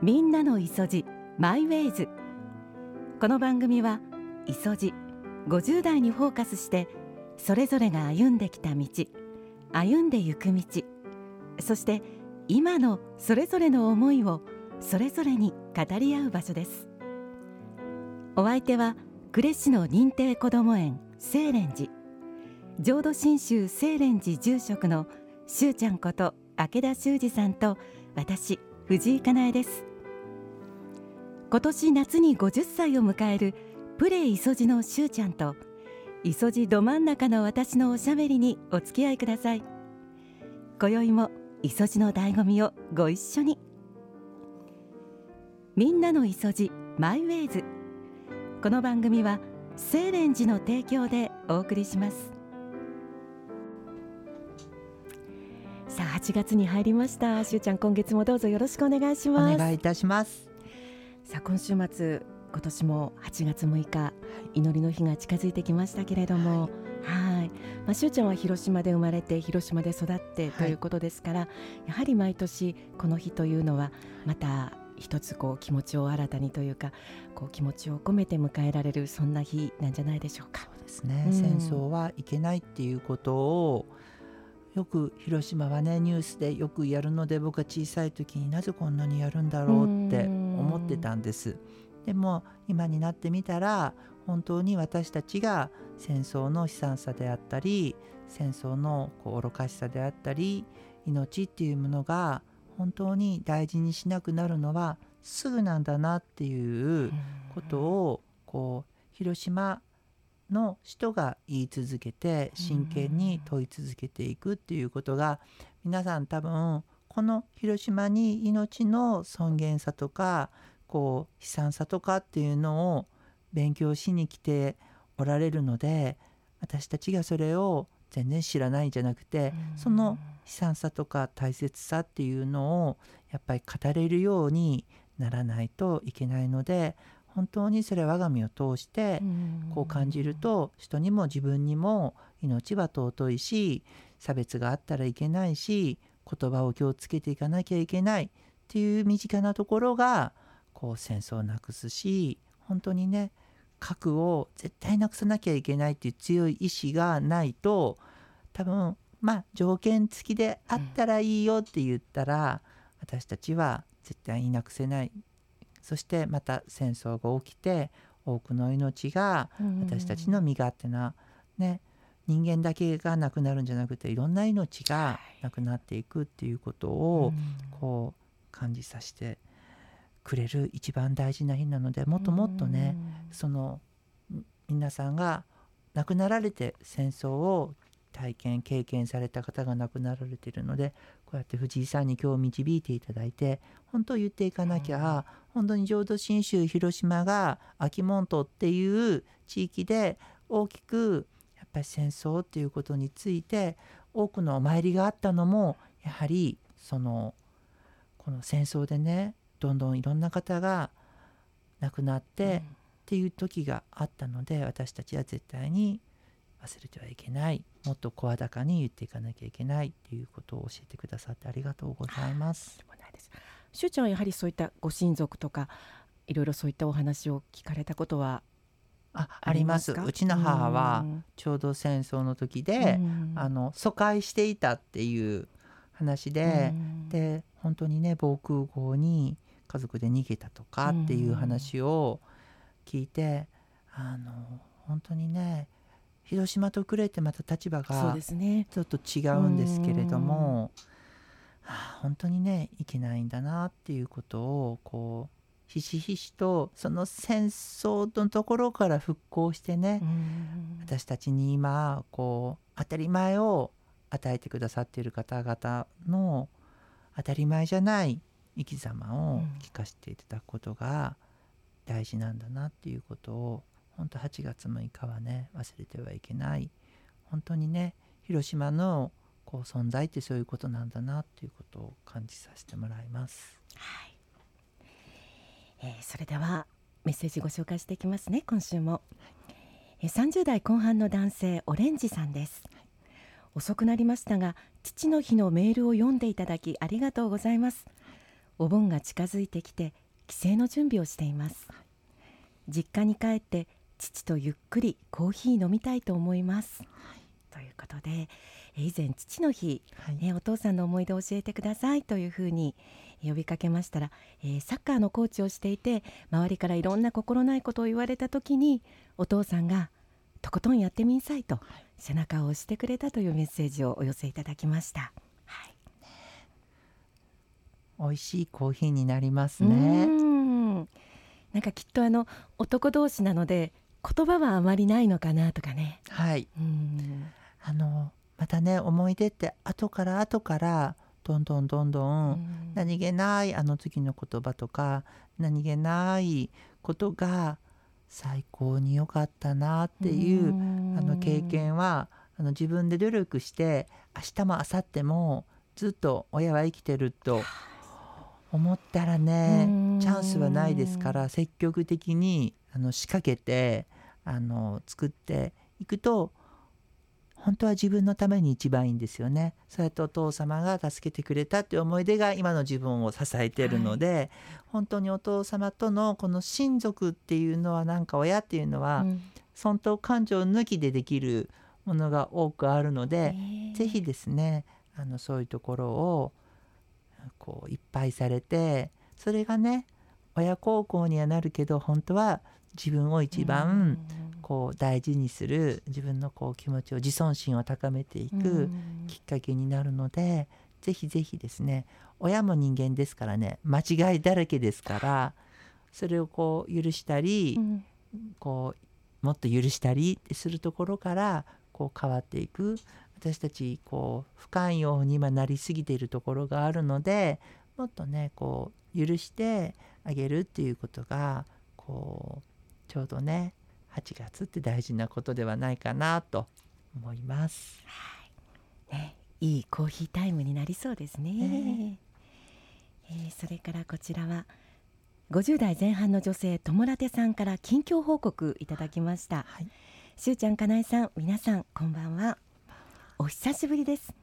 みんなのいそじマイウェイズ。この番組はいそじ50代にフォーカスしてそれぞれが歩んできた道歩んでゆく道そして今のそれぞれの思いをそれぞれに語り合う場所です。お相手は呉市の認定こども園清蓮寺。浄土真宗清蓮寺住職のしゅうちゃんこと明田修二さんと私藤井かなえです。今年夏に50歳を迎えるプレイ磯路のしゅうちゃんと磯路ど真ん中の私のおしゃべりにお付き合いください。今宵も磯路の醍醐味をご一緒に。みんなの磯路マイウェイズ。この番組は清蓮寺の提供でお送りします。さあ8月に入りました。しゅうちゃん今月もどうぞよろしくお願いします。お願いいたします。さあ今週末今年も8月6日祈りの日が近づいてきましたけれども、はい、まあ、しゅうちゃんは広島で生まれて広島で育ってということですから、はい、やはり毎年この日というのはまた一つこう気持ちを新たにというかこう気持ちを込めて迎えられるそんな日なんじゃないでしょうか。そうですね、うん、戦争はいけないっていうことをよく広島はねニュースでよくやるので僕は小さい時になぜこんなにやるんだろうって思ってたんです。でも今になってみたら本当に私たちが戦争の悲惨さであったり戦争のこう愚かしさであったり命っていうものが本当に大事にしなくなるのはすぐなんだなっていうことをこう広島の人が言い続けて真剣に問い続けていくっていうことが皆さん多分この広島に命の尊厳さとかこう悲惨さとかっていうのを勉強しに来ておられるので私たちがそれを全然知らないんじゃなくてその悲惨さとか大切さっていうのをやっぱり語れるようにならないといけないので本当にそれは我が身を通してこう感じると人にも自分にも命は尊いし差別があったらいけないし言葉を気をつけていかなきゃいけないっていう身近なところがこう戦争をなくすし本当にね核を絶対なくさなきゃいけないっていう強い意志がないと多分まあ条件付きであったらいいよって言ったら、私たちは絶対になくせない。そしてまた戦争が起きて多くの命が私たちの身勝手な、ね、人間だけが亡くなるんじゃなくていろんな命がなくなっていくっていうことをこう感じさせてくれる一番大事な日なのでもっともっとねその皆さんが亡くなられて戦争を体験経験された方が亡くなられているのでこうやって藤井さんに今日導いていただいて本当言っていかなきゃ、本当に浄土真宗広島が秋元っていう地域で大きくやっぱり戦争っていうことについて多くのお参りがあったのもやはりそのこの戦争でねどんどんいろんな方が亡くなって、っていう時があったので私たちは絶対に忘れてはいけない。もっと声高に言っていかなきゃいけないっていうことを教えてくださってありがとうございます。しゅうちゃんはやはりそういったご親族とかいろいろそういったお話を聞かれたことはあありますうちの母はちょうど戦争の時であの疎開していたっていう話でで本当にね防空壕に家族で逃げたとかっていう話を聞いてあの本当にね広島と呉ってまた立場がちょっと違うんですけれども、ね、あ、本当にねいけないんだなっていうことをこうひしひしとその戦争のところから復興してね私たちに今こう当たり前を与えてくださっている方々の当たり前じゃない生き様を聞かせていただくことが大事なんだなっていうことを本当8月6日はね忘れてはいけない。本当にね広島のこう存在ってそういうことなんだなっていうことを感じさせてもらいます。はいえー、それではメッセージご紹介していきますね。今週も、はい、えー、30代後半の男性オレンジさんです、はい、遅くなりましたが父の日のメールを読んでいただきありがとうございます。お盆が近づいてきて帰省の準備をしています。実家に帰って父とゆっくりコーヒー飲みたいと思います、ということで以前父の日、はい、ね、お父さんの思い出を教えてくださいというふうに呼びかけましたら、えー、サッカーのコーチをしていて周りからいろんな心ないことを言われた時にお父さんがとことんやってみんさいと背中を押してくれたというメッセージをお寄せいただきました。はい、美味しいコーヒーになりますね。なんかきっとあの男同士なので言葉はあまりないのかなとかね。はい。あのまたね思い出って後から後からどんどんどんどん何気ないあの時の言葉とか何気ないことが最高に良かったなっていうあの経験はあの自分で努力して明日も明後日もずっと親は生きてると思ったらねチャンスはないですから積極的にあの仕掛けてあの作っていくと本当は自分のために一番いいんですよね。そうやってお父様が助けてくれたっていう思い出が今の自分を支えてるので、はい、本当にお父様とのこの親族っていうのはなんか親っていうのは、うん、損得感情抜きでできるものが多くあるので是非ですねあのそういうところをこういっぱいされてそれがね親孝行にはなるけど本当は自分を一番こう大事にする自分のこう気持ちを自尊心を高めていくきっかけになるのでぜひぜひですね親も人間ですからね間違いだらけですからそれをこう許したり、こうもっと許したりってするところからこう変わっていく私たちこう不寛容に今なりすぎているところがあるのでもっとねこう許してあげるっていうことがこうちょうどね8月って大事なことではないかなと思います。はい、ね、いいコーヒータイムになりそうですね。えー、えー、それからこちらは50代前半の女性友ラテさんから近況報告いただきました。はい、しゅうちゃんかなえさん皆さんこんばんは。お久しぶりです。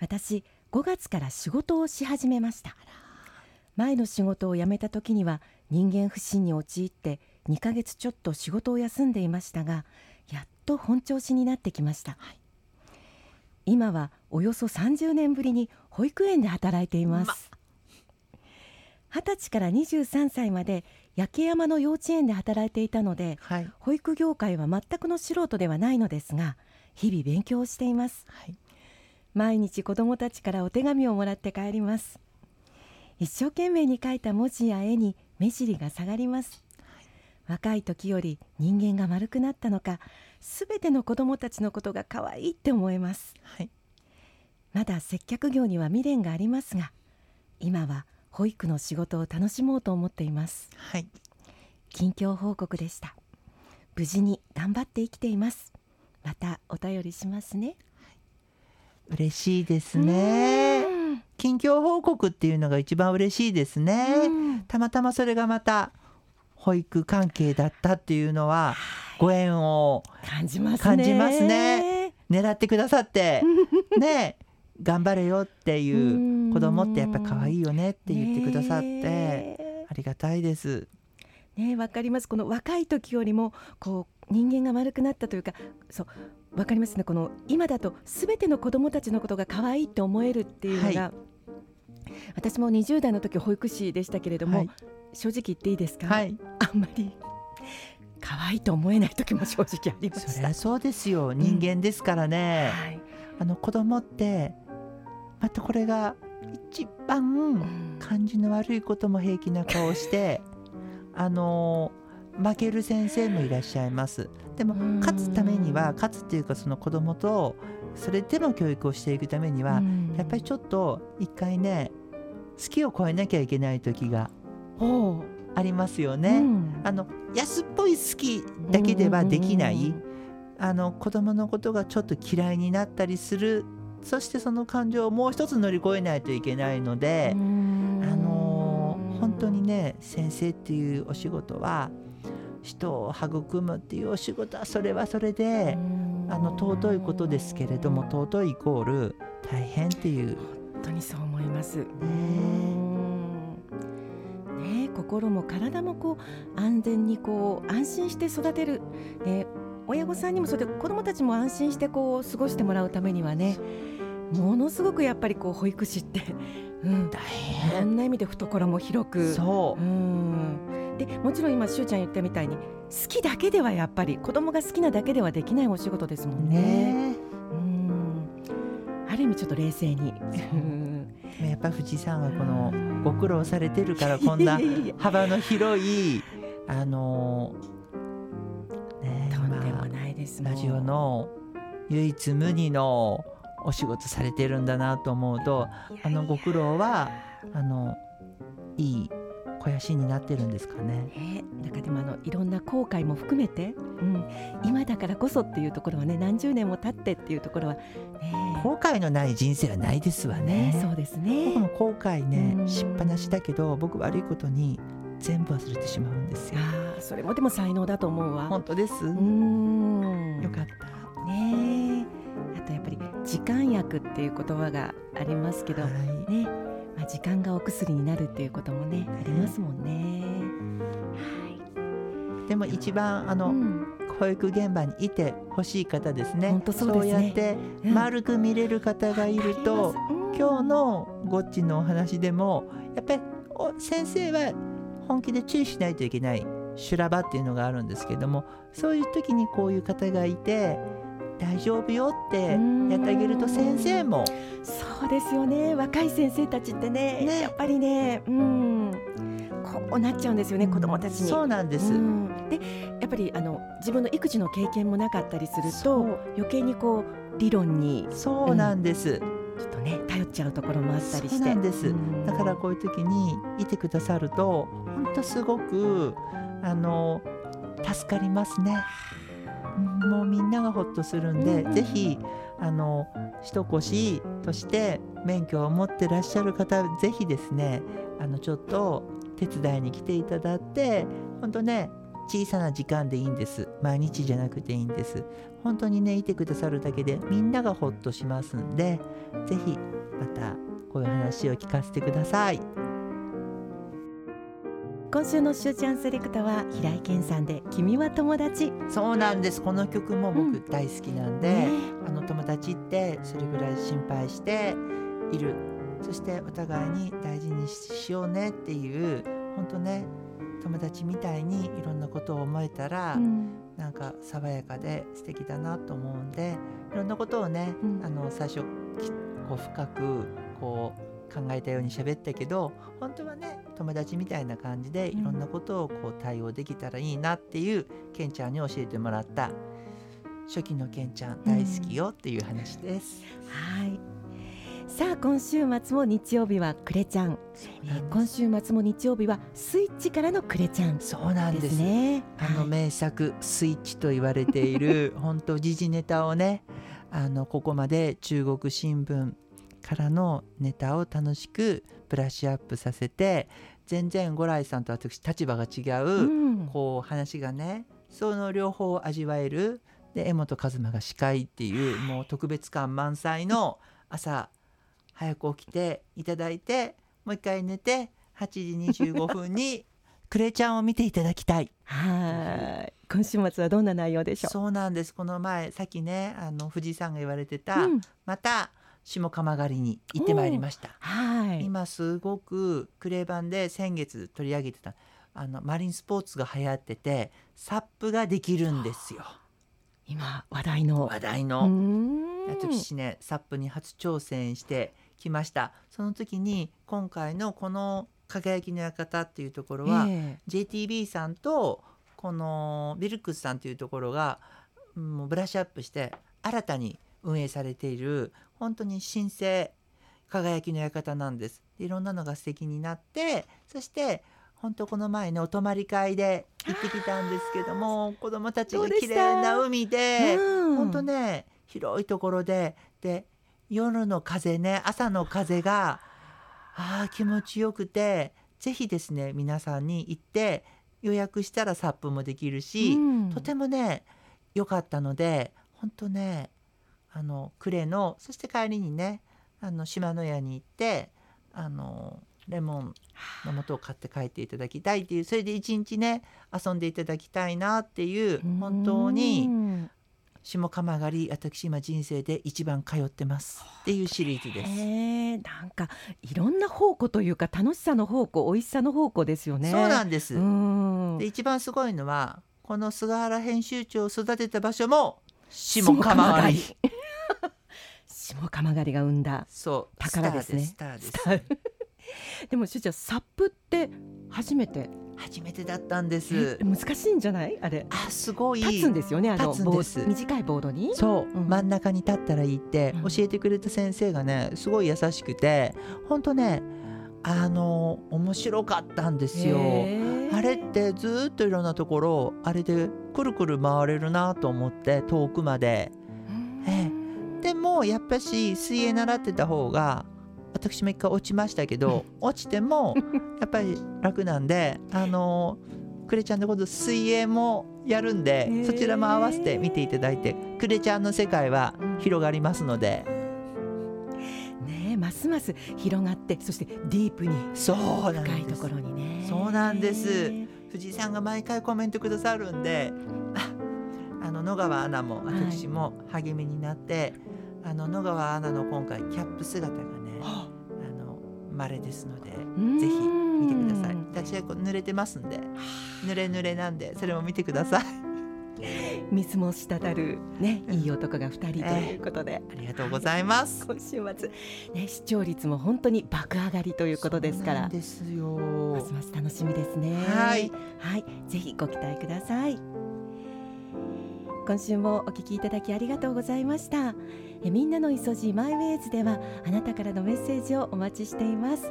私5月から仕事をし始めました。前の仕事を辞めた時には人間不信に陥って2ヶ月ちょっと仕事を休んでいましたがやっと本調子になってきました、はい、今はおよそ30年ぶりに保育園で働いています。二十歳から23歳まで焼け山の幼稚園で働いていたので、はい、保育業界は全くの素人ではないのですが日々勉強をしています、はい、毎日子どもたちからお手紙をもらって帰ります。一生懸命に書いた文字や絵に目尻が下がります若い時より人間が丸くなったのかすべての子どもたちのことが可愛いって思えます、はい、まだ接客業には未練がありますが今は保育の仕事を楽しもうと思っています、はい、近況報告でした。無事に頑張って生きています。またお便りしますね、嬉しいですね。近況報告っていうのが一番嬉しいですね。たまたまそれがまた保育関係だったっていうのはご縁を感じますね。感じますね。狙ってくださって ね頑張れよっていう子供ってやっぱ可愛いよねって言ってくださってありがたいです。ねわかります。この若い時よりもこう人間が丸くなったというかそうわかりますね。この今だとすべての子供たちのことが可愛いって思えるっていうのが、はい、私も20代の時保育士でしたけれども、はい、正直言っていいですか、はい、あんまり可愛いと思えない時も正直ありましそりゃそうですよ。人間ですからね、うん。はい、あの子供ってまたこれが一番感じの悪いことも平気な顔して、うん、あの負ける先生もいらっしゃいます。でも勝つためには勝つっていうかその子供とそれでも教育をしていくためにはやっぱりちょっと一回ね好きを超えなきゃいけない時がありますよね。うん、あの安っぽい好きだけではできない、あの子供のことがちょっと嫌いになったりする。そしてその感情をもう一つ乗り越えないといけないので、あの本当にね先生っていうお仕事は人を育むっていうお仕事はそれはそれであの尊いことですけれども尊いイコール大変っていう。本当にそう思います。ね心も体もこう安全にこう安心して育てる、ね、親御さんにもそれで子どもたちも安心してこう過ごしてもらうためにはねものすごくやっぱりこう保育士って、うん、大変。いろんな意味で懐も広く。そう、うん、でもちろん今しゅうちゃん言ったみたいに好きだけではやっぱり子供が好きなだけではできないお仕事ですもんね。ね。うん。ある意味ちょっと冷静に。やっぱ藤井さんはこのご苦労されてるから こんな幅の広いあのねとんでもないですラジオの唯一無二のお仕事されてるんだなと思うとあのご苦労はあのいい肥やしになってるんですかね。えー、なんかでもあのいろんな後悔も含めて、うん、今だからこそっていうところはね何十年も経ってっていうところは、ね、後悔のない人生はないですわね。ねそうですね僕も後悔ねしっぱなしだけど僕悪いことに全部忘れてしまうんですよ。あそれもでも才能だと思うわ。本当です。うんよかった。ねあとやっぱり時間薬っていう言葉がありますけど、はい、ね、まあ、時間がお薬になるっていうこともね、ありますもんね。はい、でも一番あの、うん、保育現場にいてほしい方ですね。本当そう、ね、やって丸く見れる方がいると、うん、今日のゴッチのお話でもやっぱり先生は本気で注意しないといけない修羅場っていうのがあるんですけどもそういう時にこういう方がいて大丈夫よってやってあげると先生も。そうですよね。若い先生たちってね、ね、やっぱりねうん。こうなっちゃうんですよね子供たちに。そうなんです、でやっぱりあの自分の育児の経験もなかったりすると余計にこう理論にそうなんです、うん。ちょっとね頼っちゃうところもあったりして。なんです。だからこういう時にいてくださると本当すごくあの助かりますね。もうみんながほっとするんで、うん、ぜひあの一腰として免許を持ってらっしゃる方ぜひですねあのちょっと手伝いに来ていただいて本当ね小さな時間でいいんです。毎日じゃなくていいんです。本当にねいてくださるだけでみんながほっとしますんで是非またこういう話を聞かせてください今週のしゅうちゃんセレクトは平井堅さんで君は友達そうなんです。この曲も僕大好きなんで、うんね、あの友達ってそれぐらい心配している。そしてお互いに大事にしようねっていう本当ね友達みたいにいろんなことを思えたら、うん、なんか爽やかで素敵だなと思うんでいろんなことをね、うん、あの最初こう深くこう考えたように喋ったけど本当はね友達みたいな感じでいろんなことをこう対応できたらいいなっていう、ケンちゃんに教えてもらった。初期のケンちゃん大好きよっていう話です。はい。さあ今週末も日曜日はくれちゃん、えー、今週末も日曜日はスイッチからのくれちゃん、そうなんです。ね。あの名作、スイッチと言われている本当時事ネタをねあのここまで中国新聞からのネタを楽しくブラッシュアップさせて全然五来さんと私立場が違う、うん、こう話がねその両方を味わえる。で江本和馬が司会っていうもう特別感満載の 朝早く起きていただいてもう一回寝て8時25分にクレちゃんを見ていただきたい。はい。今週末はどんな内容でしょう？そうなんです。この前さっきねあの藤井さんが言われてた、うん、また下釜狩りに行ってまいりました、はい、今すごくクレー版で先月取り上げてたあのマリンスポーツが流行っててサップができるんですよ。今話題の。話題の。私ねサップに初挑戦してきました。その時に今回のこの「輝きの館」っていうところは、えー、JTB さんとこのビルクスさんというところがもうブラッシュアップして新たに運営されている本当に神聖輝きの館なんです。いろんなのが素敵になってそして本当この前ねお泊まり会で行ってきたんですけども子どもたちが綺麗な海で、うん、本当ね広いところでで夜の風ね朝の風があ気持ちよくて是非ですね皆さんに行って予約したらサップもできるし、うん、とてもね良かったので本当ねあの呉のそして帰りにねあの島の屋に行ってあのレモンの素を買って帰っていただきたいっていうそれで一日ね遊んでいただきたいなっていう本当にうん下鎌狩り私今人生で一番通ってますっていうシリーズです。なんかいろんな宝庫というか楽しさの宝庫美味しさの宝庫ですよね。そうなんです、うんで一番すごいのはこの菅原編集長を育てた場所も下鎌狩り。下鎌狩りが生んだそう宝ですね。スターですスターです。でも主張サップって初めて。初めてだったんです。え難しいんじゃない？あれ。あすごい。立つんですよねあの短いボードに。そう、うん。真ん中に立ったらいいってうん。教えてくれた先生がねすごい優しくて本当ねあの面白かったんですよ。あれってずっといろんなところあれでくるくる回れるなと思って遠くまで。えでもやっぱし水泳習ってた方が私も一回落ちましたけど 落ちてもやっぱり楽なんであのクレちゃんのこと水泳もやるんでそちらも合わせて見ていただいてクレちゃんの世界は広がりますので。ねえますます広がってそしてディープにそうなん深いとですころにね。そうなんです。藤井さんが毎回コメントくださるんでああの野川アナも私も励みになって、あの野川アナの今回キャップ姿がねはあ。の稀ですのでうん。ぜひ見てください。私はこう濡れてますんで濡れ濡れなんでそれも見てください。水も滴るねいい男が二人ということで、ありがとうございます。今週末ね視聴率も本当に爆上がりということですから。ですまよすます楽しみですね。はい。はい。ぜひご期待ください。今週もお聞きいただきありがとうございましたえみんなのいそじマイウェイズではあなたからのメッセージをお待ちしています。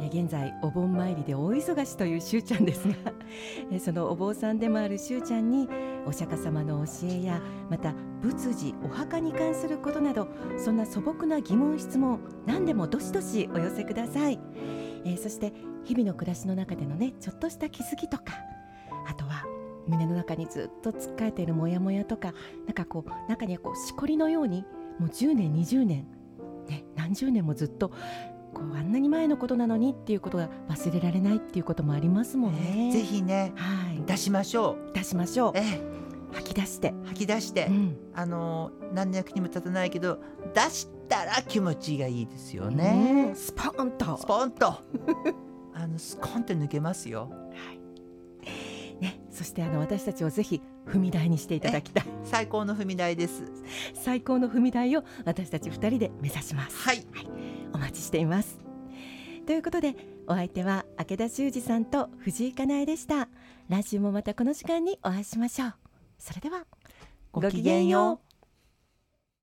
え現在お盆参りで大忙しというしゅうちゃんですが えそのお坊さんでもあるしゅうちゃんにお釈迦様の教えやまた仏事お墓に関することなどそんな素朴な疑問質問何でもどしどしお寄せください、えーそして日々の暮らしの中でのねちょっとした気づきとかあとは胸の中にずっとつっかえているモヤモヤとかなんかこう中にはこうしこりのようにもう10年20年、ね、何十年もずっとこうあんなに前のことなのにっていうことが忘れられないっていうこともありますもんね。ぜひねはい。出しましょう。出しましょう。ええ。吐き出して、吐き出して、うん。あの何の役にも立たないけど出したら気持ちがいいですよね。うん、スポーンと。スポンと。あのスコンって抜けますよ。ね、そしてあの私たちをぜひ踏み台にしていただきたい。最高の踏み台です。最高の踏み台を私たち二人で目指します。はい。お待ちしています。ということでお相手は明田修二さんと藤井かなえでした。来週もまたこの時間にお会いしましょう。それではごきげんよう